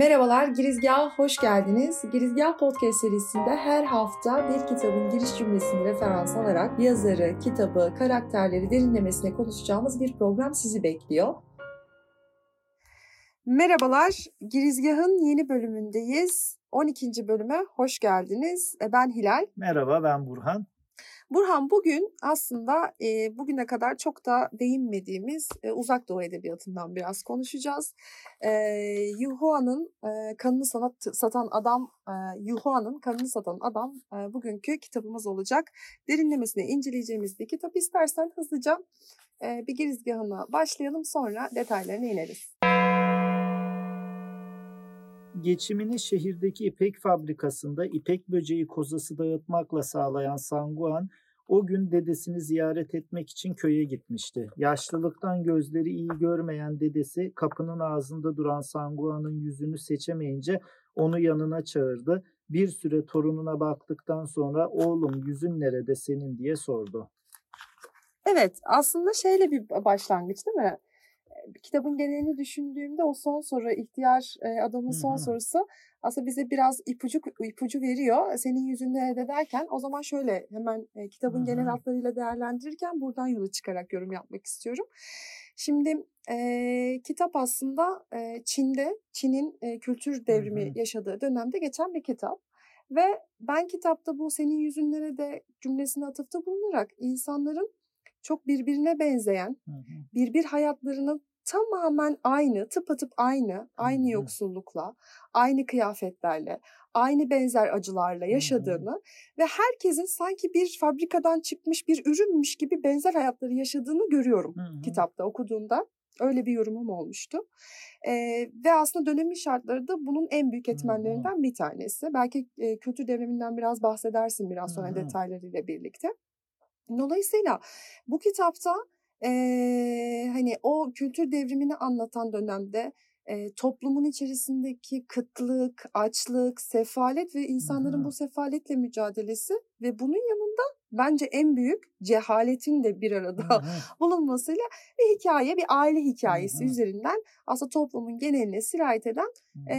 Merhabalar, Girizgah'a hoş geldiniz. Girizgah Podcast serisinde her hafta bir kitabın giriş cümlesini referans alarak yazarı, kitabı, karakterleri derinlemesine konuşacağımız bir program sizi bekliyor. Merhabalar, Girizgah'ın yeni bölümündeyiz. 12. bölüme hoş geldiniz. E, ben Hilal. Merhaba, ben Burhan. Burhan bugün aslında e, bugüne kadar çok da değinmediğimiz e, uzak doğu edebiyatından biraz konuşacağız. E, Yuhua'nın e, kanını sanat, satan adam, e, Yuhua'nın kanını satan adam e, bugünkü kitabımız olacak. Derinlemesine inceleyeceğimiz bir kitap. İstersen hızlıca e, bir girizgahına başlayalım sonra detaylarına ineriz geçimini şehirdeki ipek fabrikasında ipek böceği kozası dağıtmakla sağlayan Sanguan o gün dedesini ziyaret etmek için köye gitmişti. Yaşlılıktan gözleri iyi görmeyen dedesi kapının ağzında duran Sanguan'ın yüzünü seçemeyince onu yanına çağırdı. Bir süre torununa baktıktan sonra oğlum yüzün nerede senin diye sordu. Evet aslında şeyle bir başlangıç değil mi? Kitabın genelini düşündüğümde o son soru ihtiyar e, adamın son Hı-hı. sorusu aslında bize biraz ipucu ipucu veriyor. Senin yüzünde elde derken o zaman şöyle hemen e, kitabın Hı-hı. genel hatlarıyla değerlendirirken buradan yola çıkarak yorum yapmak istiyorum. Şimdi e, kitap aslında e, Çin'de, Çin'in e, kültür devrimi Hı-hı. yaşadığı dönemde geçen bir kitap. Ve ben kitapta bu senin yüzünlere de cümlesine atıfta bulunarak insanların çok birbirine benzeyen, hı hı. birbir hayatlarının tamamen aynı, tıpatıp aynı, aynı Hı-hı. yoksullukla, aynı kıyafetlerle, aynı benzer acılarla yaşadığını Hı-hı. ve herkesin sanki bir fabrikadan çıkmış bir ürünmüş gibi benzer hayatları yaşadığını görüyorum Hı-hı. kitapta okuduğumda. Öyle bir yorumum olmuştu. Ee, ve aslında dönemin şartları da bunun en büyük etmenlerinden bir tanesi. Belki e, kültür devriminden biraz bahsedersin biraz sonra Hı-hı. detaylarıyla birlikte. Dolayısıyla bu kitapta e, hani o kültür devrimini anlatan dönemde e, toplumun içerisindeki kıtlık, açlık, sefalet ve insanların hmm. bu sefaletle mücadelesi ve bunun yanında bence en büyük cehaletin de bir arada hmm. bulunmasıyla bir hikaye, bir aile hikayesi hmm. üzerinden aslında toplumun geneline sirayet eden hmm. e,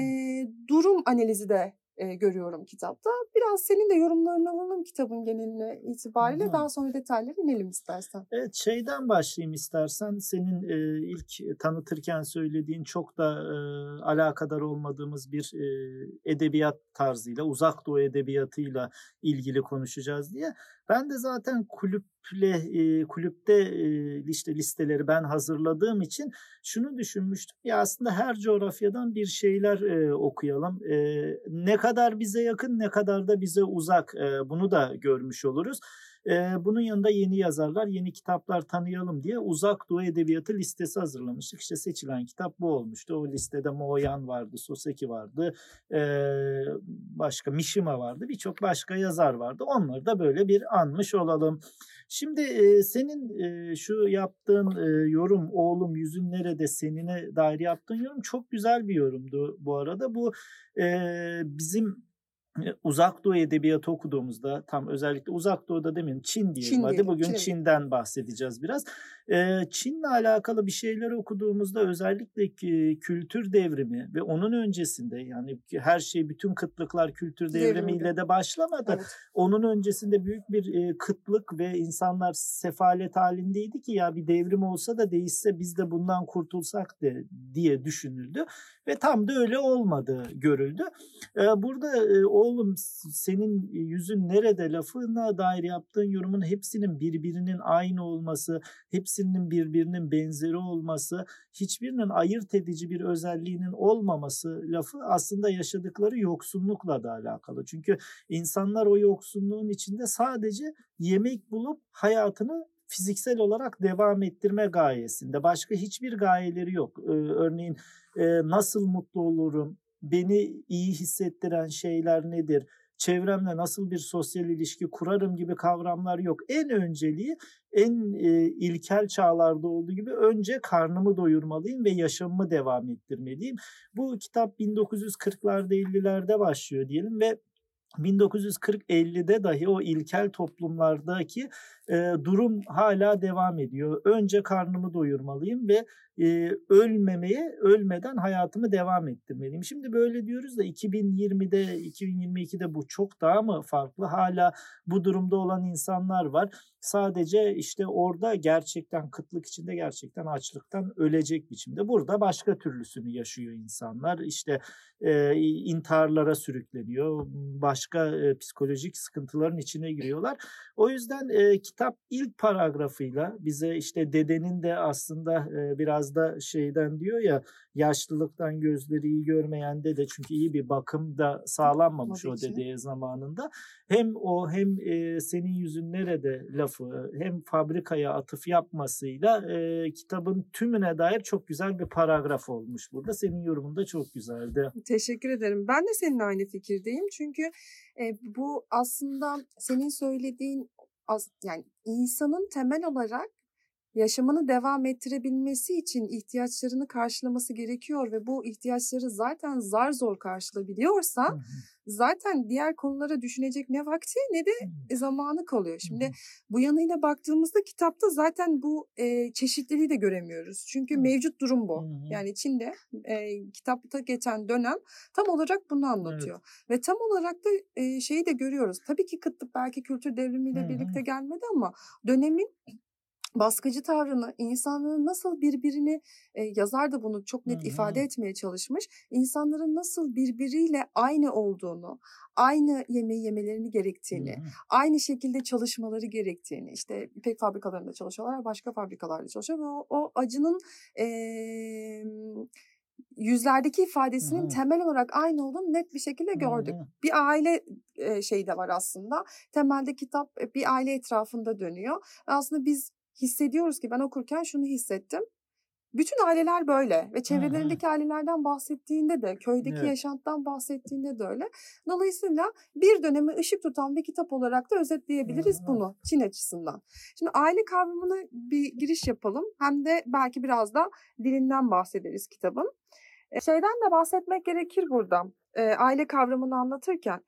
durum analizi de e, görüyorum kitapta. Biraz senin de yorumlarını alalım kitabın geneline itibariyle. Hı. Daha sonra detaylara inelim istersen. Evet şeyden başlayayım istersen. Senin e, ilk tanıtırken söylediğin çok da e, alakadar olmadığımız bir e, edebiyat tarzıyla, uzak doğu edebiyatıyla ilgili konuşacağız diye. Ben de zaten kulüple e, kulüpte e, işte listeleri ben hazırladığım için şunu düşünmüştüm. Ya aslında her coğrafyadan bir şeyler e, okuyalım. E, ne kadar bize yakın ne kadar da bize uzak e, bunu da görmüş oluruz. E, bunun yanında yeni yazarlar, yeni kitaplar tanıyalım diye uzak doğu edebiyatı listesi hazırlamıştık. İşte seçilen kitap bu olmuştu. O listede Moyan vardı, Soseki vardı, e, başka Mishima vardı, birçok başka yazar vardı. Onları da böyle bir anmış olalım. Şimdi e, senin e, şu yaptığın e, yorum oğlum yüzün nerede senine dair yaptığın yorum çok güzel bir yorumdu bu arada. Bu bizim Uzak Doğu edebiyatı okuduğumuzda tam özellikle Uzak Doğu'da demeyin Çin diyelim Çin hadi bugün Çin. Çin'den bahsedeceğiz biraz. Ee, Çin'le alakalı bir şeyler okuduğumuzda özellikle kültür devrimi ve onun öncesinde yani her şey bütün kıtlıklar kültür devrimiyle de başlamadı. Evet. Onun öncesinde büyük bir kıtlık ve insanlar sefalet halindeydi ki ya bir devrim olsa da değişse biz de bundan kurtulsak de diye düşünüldü ve tam da öyle olmadı görüldü. Burada o oğlum senin yüzün nerede lafına dair yaptığın yorumun hepsinin birbirinin aynı olması, hepsinin birbirinin benzeri olması, hiçbirinin ayırt edici bir özelliğinin olmaması lafı aslında yaşadıkları yoksunlukla da alakalı. Çünkü insanlar o yoksunluğun içinde sadece yemek bulup hayatını fiziksel olarak devam ettirme gayesinde. Başka hiçbir gayeleri yok. Ee, örneğin e, nasıl mutlu olurum, beni iyi hissettiren şeyler nedir? Çevremle nasıl bir sosyal ilişki kurarım gibi kavramlar yok. En önceliği en e, ilkel çağlarda olduğu gibi önce karnımı doyurmalıyım ve yaşamımı devam ettirmeliyim. Bu kitap 1940'larda 50'lerde başlıyor diyelim ve 1940-50'de dahi o ilkel toplumlardaki e, durum hala devam ediyor. Önce karnımı doyurmalıyım ve e, ölmemeye, ölmeden hayatımı devam ettirmeliyim. Şimdi böyle diyoruz da 2020'de, 2022'de bu çok daha mı farklı? Hala bu durumda olan insanlar var. Sadece işte orada gerçekten kıtlık içinde gerçekten açlıktan ölecek biçimde. Burada başka türlüsünü yaşıyor insanlar. İşte e, intiharlara sürükleniyor. Başka e, psikolojik sıkıntıların içine giriyorlar. O yüzden e, kitap ilk paragrafıyla bize işte dedenin de aslında e, biraz da şeyden diyor ya yaşlılıktan gözleri iyi görmeyen dede çünkü iyi bir bakım da sağlanmamış o dedeye zamanında. Hem o hem e, senin yüzün nerede lafı hem fabrikaya atıf yapmasıyla e, kitabın tümüne dair çok güzel bir paragraf olmuş burada. Senin yorumun da çok güzeldi. Teşekkür ederim. Ben de seninle aynı fikirdeyim. Çünkü bu aslında senin söylediğin yani insanın temel olarak yaşamını devam ettirebilmesi için ihtiyaçlarını karşılaması gerekiyor ve bu ihtiyaçları zaten zar zor karşılayabiliyorsa hı hı. zaten diğer konulara düşünecek ne vakti ne de hı. zamanı kalıyor. Şimdi bu yanıyla baktığımızda kitapta zaten bu e, çeşitliliği de göremiyoruz. Çünkü mevcut durum bu. Yani Çin'de e, kitapta geçen dönem tam olarak bunu anlatıyor. Evet. Ve tam olarak da e, şeyi de görüyoruz. Tabii ki kıtlık belki kültür devrimiyle birlikte gelmedi ama dönemin baskıcı tavrını, insanların nasıl birbirini e, yazar da bunu çok net Hı-hı. ifade etmeye çalışmış. İnsanların nasıl birbiriyle aynı olduğunu, aynı yemeği yemelerini gerektiğini, Hı-hı. aynı şekilde çalışmaları gerektiğini, işte ipek fabrikalarında çalışıyorlar, başka fabrikalarda çalışıyor ve o, o acının e, yüzlerdeki ifadesinin Hı-hı. temel olarak aynı olduğunu net bir şekilde gördük. Hı-hı. Bir aile şeyi de var aslında. Temelde kitap bir aile etrafında dönüyor. Aslında biz hissediyoruz ki ben okurken şunu hissettim. Bütün aileler böyle ve çevrelerindeki Hı-hı. ailelerden bahsettiğinde de, köydeki evet. yaşantıdan bahsettiğinde de öyle. Dolayısıyla bir dönemi ışık tutan bir kitap olarak da özetleyebiliriz Hı-hı. bunu Çin açısından. Şimdi aile kavramına bir giriş yapalım. Hem de belki biraz da dilinden bahsederiz kitabın. Şeyden de bahsetmek gerekir burada. E, aile kavramını anlatırken.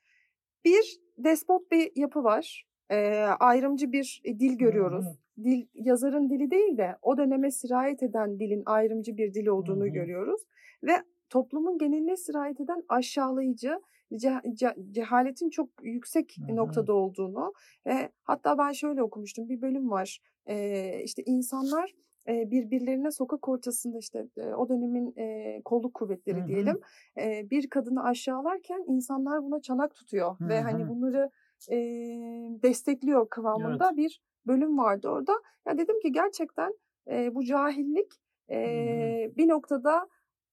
Bir despot bir yapı var. E, ayrımcı bir dil görüyoruz. Dil yazarın dili değil de o döneme sirayet eden dilin ayrımcı bir dil olduğunu Hı-hı. görüyoruz ve toplumun geneline sirayet eden aşağılayıcı ce- ce- cehaletin çok yüksek Hı-hı. noktada olduğunu ve hatta ben şöyle okumuştum bir bölüm var ee, işte insanlar e, birbirlerine sokak ortasında işte e, o dönemin e, kolluk kuvvetleri Hı-hı. diyelim e, bir kadını aşağılarken insanlar buna çanak tutuyor Hı-hı. ve hani bunları e, destekliyor kıvamında evet. bir bölüm vardı orada. Ya dedim ki gerçekten e, bu cahillik e, bir noktada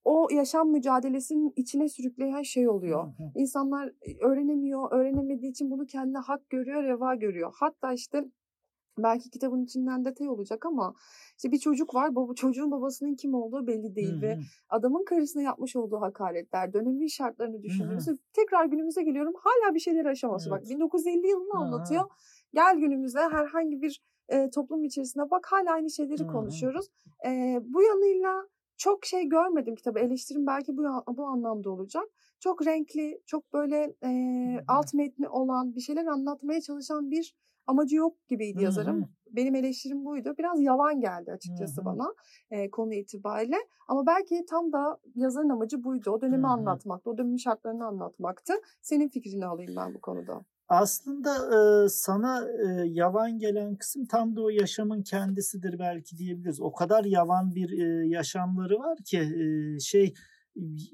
o yaşam mücadelesinin içine sürükleyen şey oluyor. İnsanlar öğrenemiyor, öğrenemediği için bunu kendine hak görüyor, reva görüyor. Hatta işte belki kitabın içinden detay olacak ama işte bir çocuk var. Baba, çocuğun babasının kim olduğu belli değil Hı-hı. ve adamın karısına yapmış olduğu hakaretler, dönemin şartlarını düşündüğümüzde tekrar günümüze geliyorum. Hala bir şeyler aşaması. Evet. Bak 1950 yılını anlatıyor. Gel günümüze herhangi bir e, toplum içerisinde bak hala aynı şeyleri Hı-hı. konuşuyoruz. E, bu yanıyla çok şey görmedim kitabı. Eleştirim belki bu bu anlamda olacak. Çok renkli, çok böyle e, alt metni olan, bir şeyler anlatmaya çalışan bir amacı yok gibiydi Hı-hı. yazarım. Benim eleştirim buydu. Biraz yavan geldi açıkçası Hı-hı. bana e, konu itibariyle. Ama belki tam da yazarın amacı buydu. O dönemi Hı-hı. anlatmaktı, o dönemin şartlarını anlatmaktı. Senin fikrini alayım ben bu konuda. Aslında e, sana e, yavan gelen kısım tam da o yaşamın kendisidir belki diyebiliriz. O kadar yavan bir e, yaşamları var ki e, şey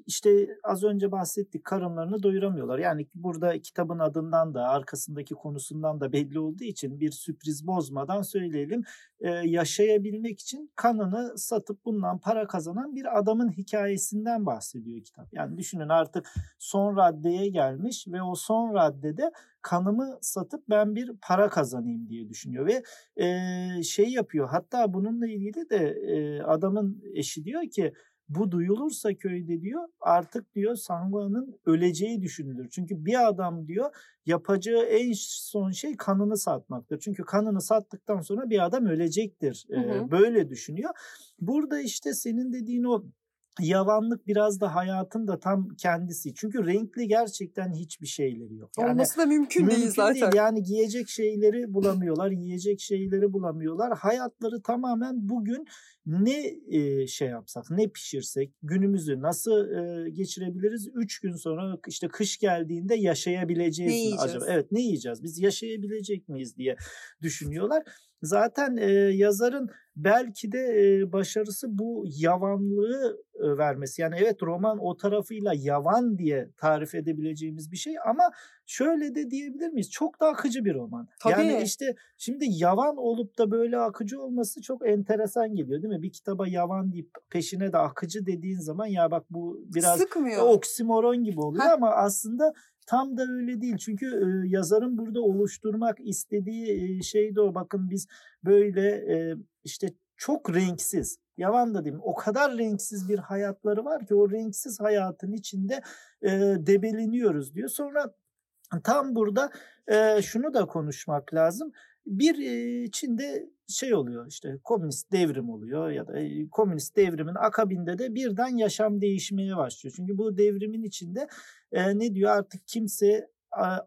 işte az önce bahsettik karınlarını doyuramıyorlar. Yani burada kitabın adından da arkasındaki konusundan da belli olduğu için bir sürpriz bozmadan söyleyelim. Ee, yaşayabilmek için kanını satıp bundan para kazanan bir adamın hikayesinden bahsediyor kitap. Yani düşünün artık son raddeye gelmiş ve o son raddede kanımı satıp ben bir para kazanayım diye düşünüyor ve e, şey yapıyor. Hatta bununla ilgili de e, adamın eşi diyor ki bu duyulursa köyde diyor artık diyor Sangua'nın öleceği düşünülür. Çünkü bir adam diyor yapacağı en son şey kanını satmaktır. Çünkü kanını sattıktan sonra bir adam ölecektir. Hı hı. Ee, böyle düşünüyor. Burada işte senin dediğin o yavanlık biraz da hayatın da tam kendisi. Çünkü renkli gerçekten hiçbir şeyleri yok. Yani, Olması da mümkün, mümkün değil zaten. Değil. Yani giyecek şeyleri bulamıyorlar, yiyecek şeyleri bulamıyorlar. Hayatları tamamen bugün ne e, şey yapsak, ne pişirsek, günümüzü nasıl e, geçirebiliriz? Üç gün sonra işte kış geldiğinde yaşayabileceğiz ne mi acaba? Evet ne yiyeceğiz? Biz yaşayabilecek miyiz diye düşünüyorlar. Zaten e, yazarın belki de e, başarısı bu yavanlığı e, vermesi. Yani evet roman o tarafıyla yavan diye tarif edebileceğimiz bir şey ama şöyle de diyebilir miyiz? Çok da akıcı bir roman. Tabii. Yani işte şimdi yavan olup da böyle akıcı olması çok enteresan geliyor değil mi? Bir kitaba yavan deyip peşine de akıcı dediğin zaman ya bak bu biraz Sıkmıyor. oksimoron gibi oluyor Heh. ama aslında Tam da öyle değil. Çünkü e, yazarın burada oluşturmak istediği e, şey de o. Bakın biz böyle e, işte çok renksiz. Yalan da mi? O kadar renksiz bir hayatları var ki o renksiz hayatın içinde e, debeleniyoruz diyor. Sonra tam burada e, şunu da konuşmak lazım. Bir e, içinde şey oluyor işte komünist devrim oluyor ya da komünist devrimin akabinde de birden yaşam değişmeye başlıyor. Çünkü bu devrimin içinde e, ne diyor artık kimse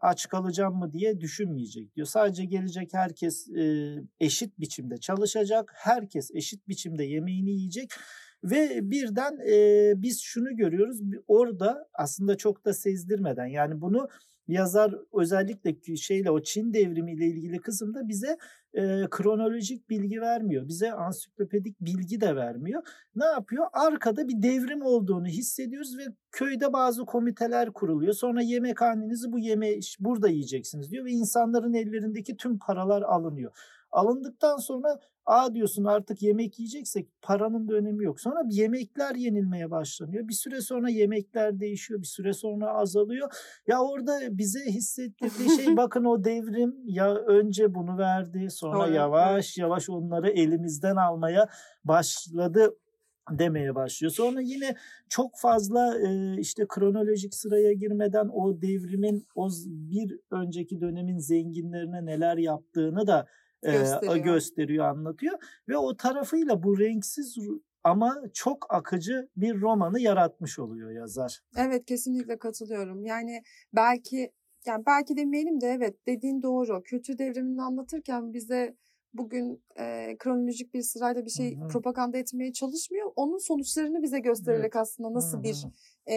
aç kalacağım mı diye düşünmeyecek diyor. Sadece gelecek herkes e, eşit biçimde çalışacak, herkes eşit biçimde yemeğini yiyecek ve birden e, biz şunu görüyoruz orada aslında çok da sezdirmeden yani bunu yazar özellikle şeyle o Çin devrimi ile ilgili kısımda bize e, kronolojik bilgi vermiyor. Bize ansiklopedik bilgi de vermiyor. Ne yapıyor? Arkada bir devrim olduğunu hissediyoruz ve köyde bazı komiteler kuruluyor. Sonra yemekhanenizi bu yeme burada yiyeceksiniz diyor ve insanların ellerindeki tüm paralar alınıyor. Alındıktan sonra a diyorsun artık yemek yiyeceksek paranın da önemi yok. Sonra yemekler yenilmeye başlanıyor. Bir süre sonra yemekler değişiyor. Bir süre sonra azalıyor. Ya orada bize hissettirdiği şey bakın o devrim ya önce bunu verdi sonra evet, yavaş yavaş onları elimizden almaya başladı demeye başlıyor. Sonra yine çok fazla e, işte kronolojik sıraya girmeden o devrimin o bir önceki dönemin zenginlerine neler yaptığını da gösteriyor. E, gösteriyor, anlatıyor ve o tarafıyla bu renksiz ama çok akıcı bir romanı yaratmış oluyor yazar. Evet kesinlikle katılıyorum. Yani belki yani belki demeyelim de evet dediğin doğru. Kültür devrimini anlatırken bize bugün e, kronolojik bir sırayla bir şey Hı-hı. propaganda etmeye çalışmıyor. Onun sonuçlarını bize göstererek evet. aslında nasıl Hı-hı. bir e,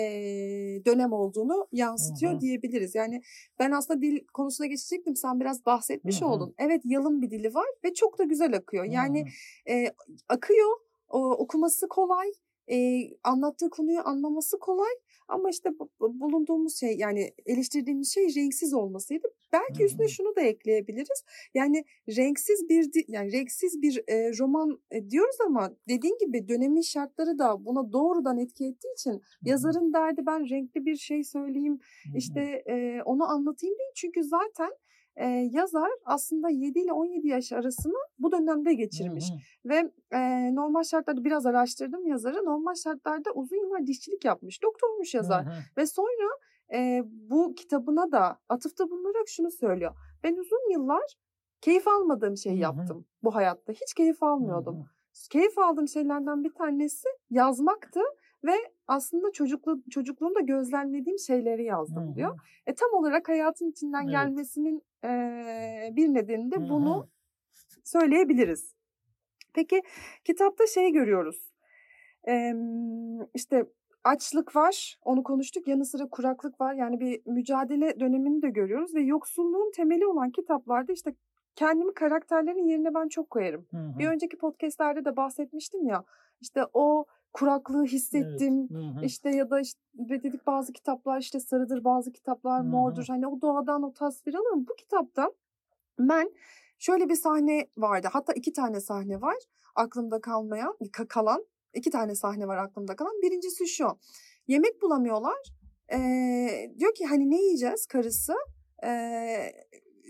dönem olduğunu yansıtıyor Hı-hı. diyebiliriz. Yani ben aslında dil konusuna geçecektim. Sen biraz bahsetmiş Hı-hı. oldun. Evet yalın bir dili var ve çok da güzel akıyor. Yani e, akıyor, o, okuması kolay, e, anlattığı konuyu anlaması kolay ama işte bulunduğumuz şey yani eleştirdiğimiz şey renksiz olmasıydı. Belki üstüne şunu da ekleyebiliriz. Yani renksiz bir yani renksiz bir e, roman e, diyoruz ama dediğin gibi dönemin şartları da buna doğrudan etki ettiği için yazarın derdi ben renkli bir şey söyleyeyim işte e, onu anlatayım değil. Çünkü zaten e, yazar aslında 7 ile 17 yaş arasını bu dönemde geçirmiş. Hı hı. Ve e, normal şartlarda biraz araştırdım yazarı. Normal şartlarda uzun yıllar dişçilik yapmış. Doktormuş yazar. Hı hı. Ve sonra e, bu kitabına da atıfta bulunarak şunu söylüyor. Ben uzun yıllar keyif almadığım şeyi yaptım hı hı. bu hayatta. Hiç keyif almıyordum. Hı hı. Keyif aldığım şeylerden bir tanesi yazmaktı ve aslında çocuklu, çocukluğumda gözlemlediğim şeyleri yazdım Hı-hı. diyor. E, tam olarak hayatın içinden evet. gelmesinin e, bir nedeni de bunu Hı-hı. söyleyebiliriz. Peki kitapta şey görüyoruz. E, işte açlık var, onu konuştuk. Yanı sıra kuraklık var. Yani bir mücadele dönemini de görüyoruz ve yoksulluğun temeli olan kitaplarda işte kendimi karakterlerin yerine ben çok koyarım. Hı hı. Bir önceki podcastlerde de bahsetmiştim ya. İşte o kuraklığı hissettim. Evet. Hı hı. İşte ya da işte dedik bazı kitaplar işte sarıdır, bazı kitaplar hı hı. mordur. Hani o doğadan o tasvir alırım. Bu kitapta ben şöyle bir sahne vardı. Hatta iki tane sahne var aklımda kalmayan, kalan. iki tane sahne var aklımda kalan. Birincisi şu. Yemek bulamıyorlar. Ee, diyor ki hani ne yiyeceğiz karısı? Ee,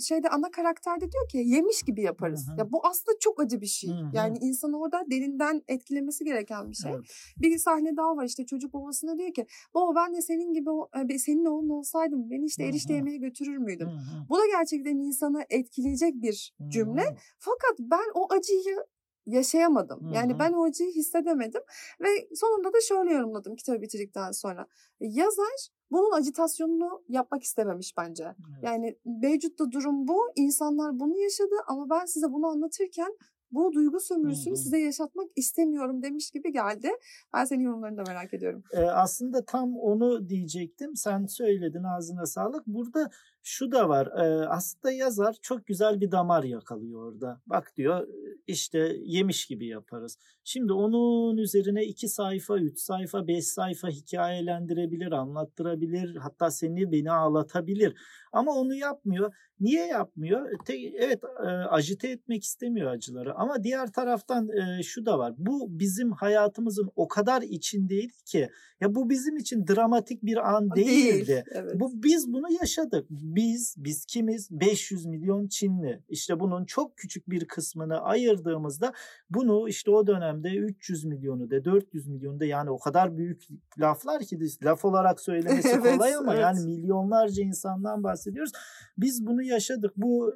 şeyde ana karakterde diyor ki yemiş gibi yaparız. Hı hı. Ya bu aslında çok acı bir şey. Hı hı. Yani insanı orada derinden etkilemesi gereken bir şey. Evet. Bir sahne daha var işte çocuk babasına diyor ki baba ben de senin gibi e, senin oğlun olsaydım beni işte erişte yemeğe götürür müydün? Hı hı. Bu da gerçekten insanı etkileyecek bir cümle. Hı hı. Fakat ben o acıyı yaşayamadım. Hı-hı. Yani ben o acıyı hissedemedim ve sonunda da şöyle yorumladım kitabı bitirdikten sonra. Yazar bunun acitasyonunu yapmak istememiş bence. Evet. Yani mevcutta durum bu. İnsanlar bunu yaşadı ama ben size bunu anlatırken bu duygu sömürüsünü size yaşatmak istemiyorum demiş gibi geldi. Ben senin yorumlarını da merak ediyorum. Ee, aslında tam onu diyecektim. Sen söyledin ağzına sağlık. Burada şu da var. E, aslında yazar çok güzel bir damar yakalıyor orada. Bak diyor işte yemiş gibi yaparız. Şimdi onun üzerine iki sayfa, üç sayfa, beş sayfa hikayelendirebilir, anlattırabilir. Hatta seni beni ağlatabilir. Ama onu yapmıyor. Niye yapmıyor? Evet e, ajite etmek istemiyor acıları. Ama diğer taraftan e, şu da var. Bu bizim hayatımızın o kadar içindeydi ki. Ya bu bizim için dramatik bir an değildi. Değil, evet. Bu biz bunu yaşadık biz, biz kimiz? 500 milyon Çinli. İşte bunun çok küçük bir kısmını ayırdığımızda bunu işte o dönemde 300 milyonu da 400 milyonu da yani o kadar büyük laflar ki laf olarak söylemesi evet, kolay ama evet. yani milyonlarca insandan bahsediyoruz. Biz bunu yaşadık. Bu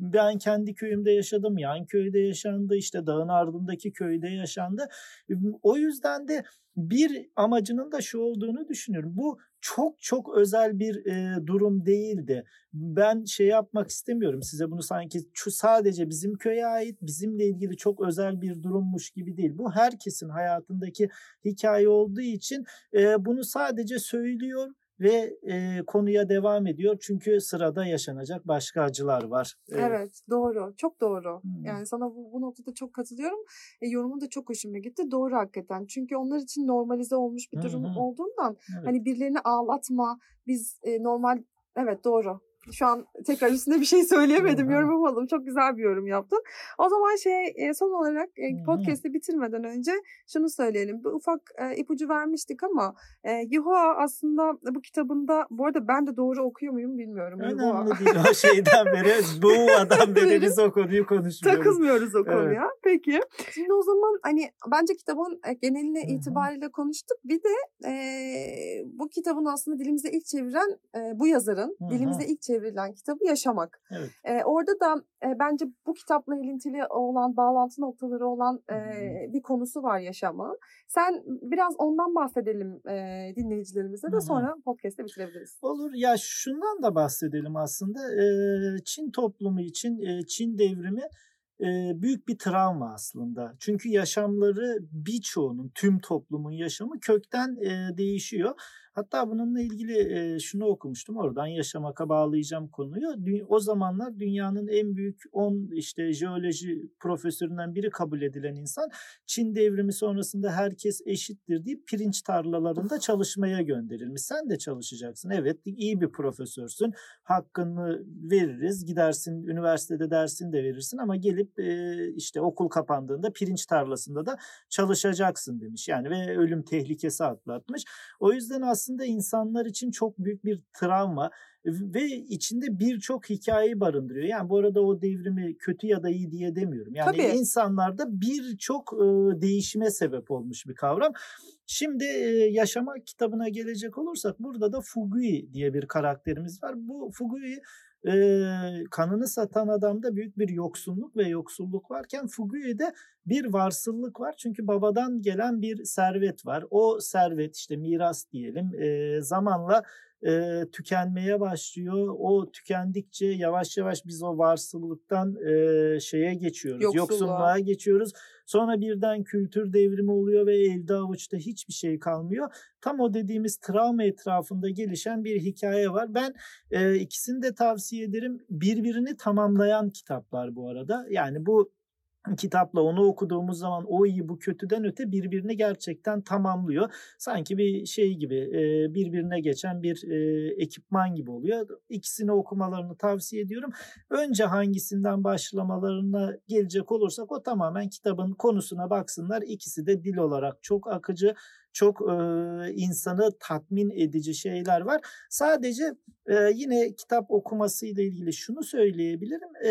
ben kendi köyümde yaşadım. Yan köyde yaşandı. işte dağın ardındaki köyde yaşandı. O yüzden de bir amacının da şu olduğunu düşünüyorum. Bu çok çok özel bir e, durum değildi. Ben şey yapmak istemiyorum size bunu sanki şu sadece bizim köye ait, bizimle ilgili çok özel bir durummuş gibi değil. Bu herkesin hayatındaki hikaye olduğu için e, bunu sadece söylüyor ve e, konuya devam ediyor çünkü sırada yaşanacak başka acılar var. Evet, evet doğru çok doğru hmm. yani sana bu, bu noktada çok katılıyorum e, yorumun da çok hoşuma gitti doğru hakikaten çünkü onlar için normalize olmuş bir durum hmm. olduğundan evet. hani birilerini ağlatma biz e, normal evet doğru şu an tekrar üstünde bir şey söyleyemedim. Yorum yapamadım. Çok güzel bir yorum yaptın. O zaman şey e, son olarak e, podcast'i bitirmeden önce şunu söyleyelim. Bir ufak e, ipucu vermiştik ama Yuhua aslında bu kitabında bu arada ben de doğru okuyor muyum bilmiyorum. Önemli Yuhua. değil o şeyden beri bu adam beri biz o konuyu konuşmuyoruz. Takılmıyoruz o konuya. Evet. Peki. Şimdi o zaman hani bence kitabın geneline itibariyle konuştuk. Bir de e, bu kitabın aslında dilimize ilk çeviren e, bu yazarın Hı-hı. dilimize ilk çeviren çevrilen kitabı Yaşamak. Evet. E, orada da e, bence bu kitapla ilintili olan, bağlantı noktaları olan e, bir konusu var Yaşamak. Sen biraz ondan bahsedelim e, dinleyicilerimize de sonra podcast'te bitirebiliriz. Olur. Ya şundan da bahsedelim aslında. E, Çin toplumu için e, Çin devrimi büyük bir travma aslında. Çünkü yaşamları birçoğunun, tüm toplumun yaşamı kökten değişiyor. Hatta bununla ilgili e, şunu okumuştum. Oradan yaşamaka bağlayacağım konuyu. O zamanlar dünyanın en büyük 10 işte jeoloji profesöründen biri kabul edilen insan Çin devrimi sonrasında herkes eşittir deyip pirinç tarlalarında çalışmaya gönderilmiş. Sen de çalışacaksın. Evet iyi bir profesörsün. Hakkını veririz. Gidersin üniversitede dersini de verirsin ama gelip e, işte okul kapandığında pirinç tarlasında da çalışacaksın demiş. Yani ve ölüm tehlikesi atlatmış. O yüzden aslında aslında insanlar için çok büyük bir travma ve içinde birçok hikayeyi barındırıyor. Yani bu arada o devrimi kötü ya da iyi diye demiyorum. Yani Tabii. insanlarda birçok e, değişime sebep olmuş bir kavram. Şimdi e, Yaşama kitabına gelecek olursak burada da Fugui diye bir karakterimiz var. Bu Fugui e, kanını satan adamda büyük bir yoksulluk ve yoksulluk varken Fugui'de bir varsıllık var. Çünkü babadan gelen bir servet var. O servet işte miras diyelim e, zamanla e, tükenmeye başlıyor. O tükendikçe yavaş yavaş biz o varsıllıktan e, şeye geçiyoruz. Yoksulluğa. Yoksulluğa geçiyoruz. Sonra birden kültür devrimi oluyor ve elde avuçta hiçbir şey kalmıyor. Tam o dediğimiz travma etrafında gelişen bir hikaye var. Ben e, ikisini de tavsiye ederim. Birbirini tamamlayan kitaplar bu arada. Yani bu kitapla onu okuduğumuz zaman o iyi bu kötüden öte birbirini gerçekten tamamlıyor. Sanki bir şey gibi birbirine geçen bir ekipman gibi oluyor. İkisini okumalarını tavsiye ediyorum. Önce hangisinden başlamalarına gelecek olursak o tamamen kitabın konusuna baksınlar. İkisi de dil olarak çok akıcı çok e, insanı tatmin edici şeyler var. Sadece e, yine kitap okuması ile ilgili şunu söyleyebilirim. E,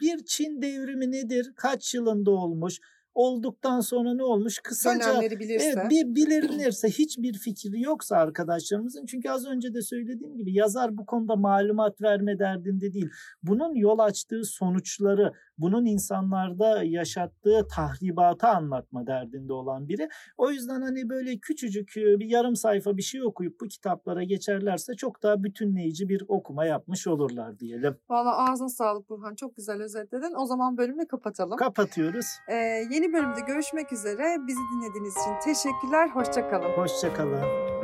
bir Çin devrimi nedir? Kaç yılında olmuş? Olduktan sonra ne olmuş? Kısaca Dönemleri bilirse. Evet, bir bilinirse hiçbir fikri yoksa arkadaşlarımızın çünkü az önce de söylediğim gibi yazar bu konuda malumat verme derdinde değil. Bunun yol açtığı sonuçları, bunun insanlarda yaşattığı tahribatı anlatma derdinde olan biri. O yüzden hani böyle küçücük bir yarım sayfa bir şey okuyup bu kitaplara geçerlerse çok daha bütünleyici bir okuma yapmış olurlar diyelim. Valla ağzına sağlık Burhan. Çok güzel özetledin. O zaman bölümü kapatalım. Kapatıyoruz. Ee, yeni bölümde görüşmek üzere. Bizi dinlediğiniz için teşekkürler. Hoşçakalın. Hoşçakalın.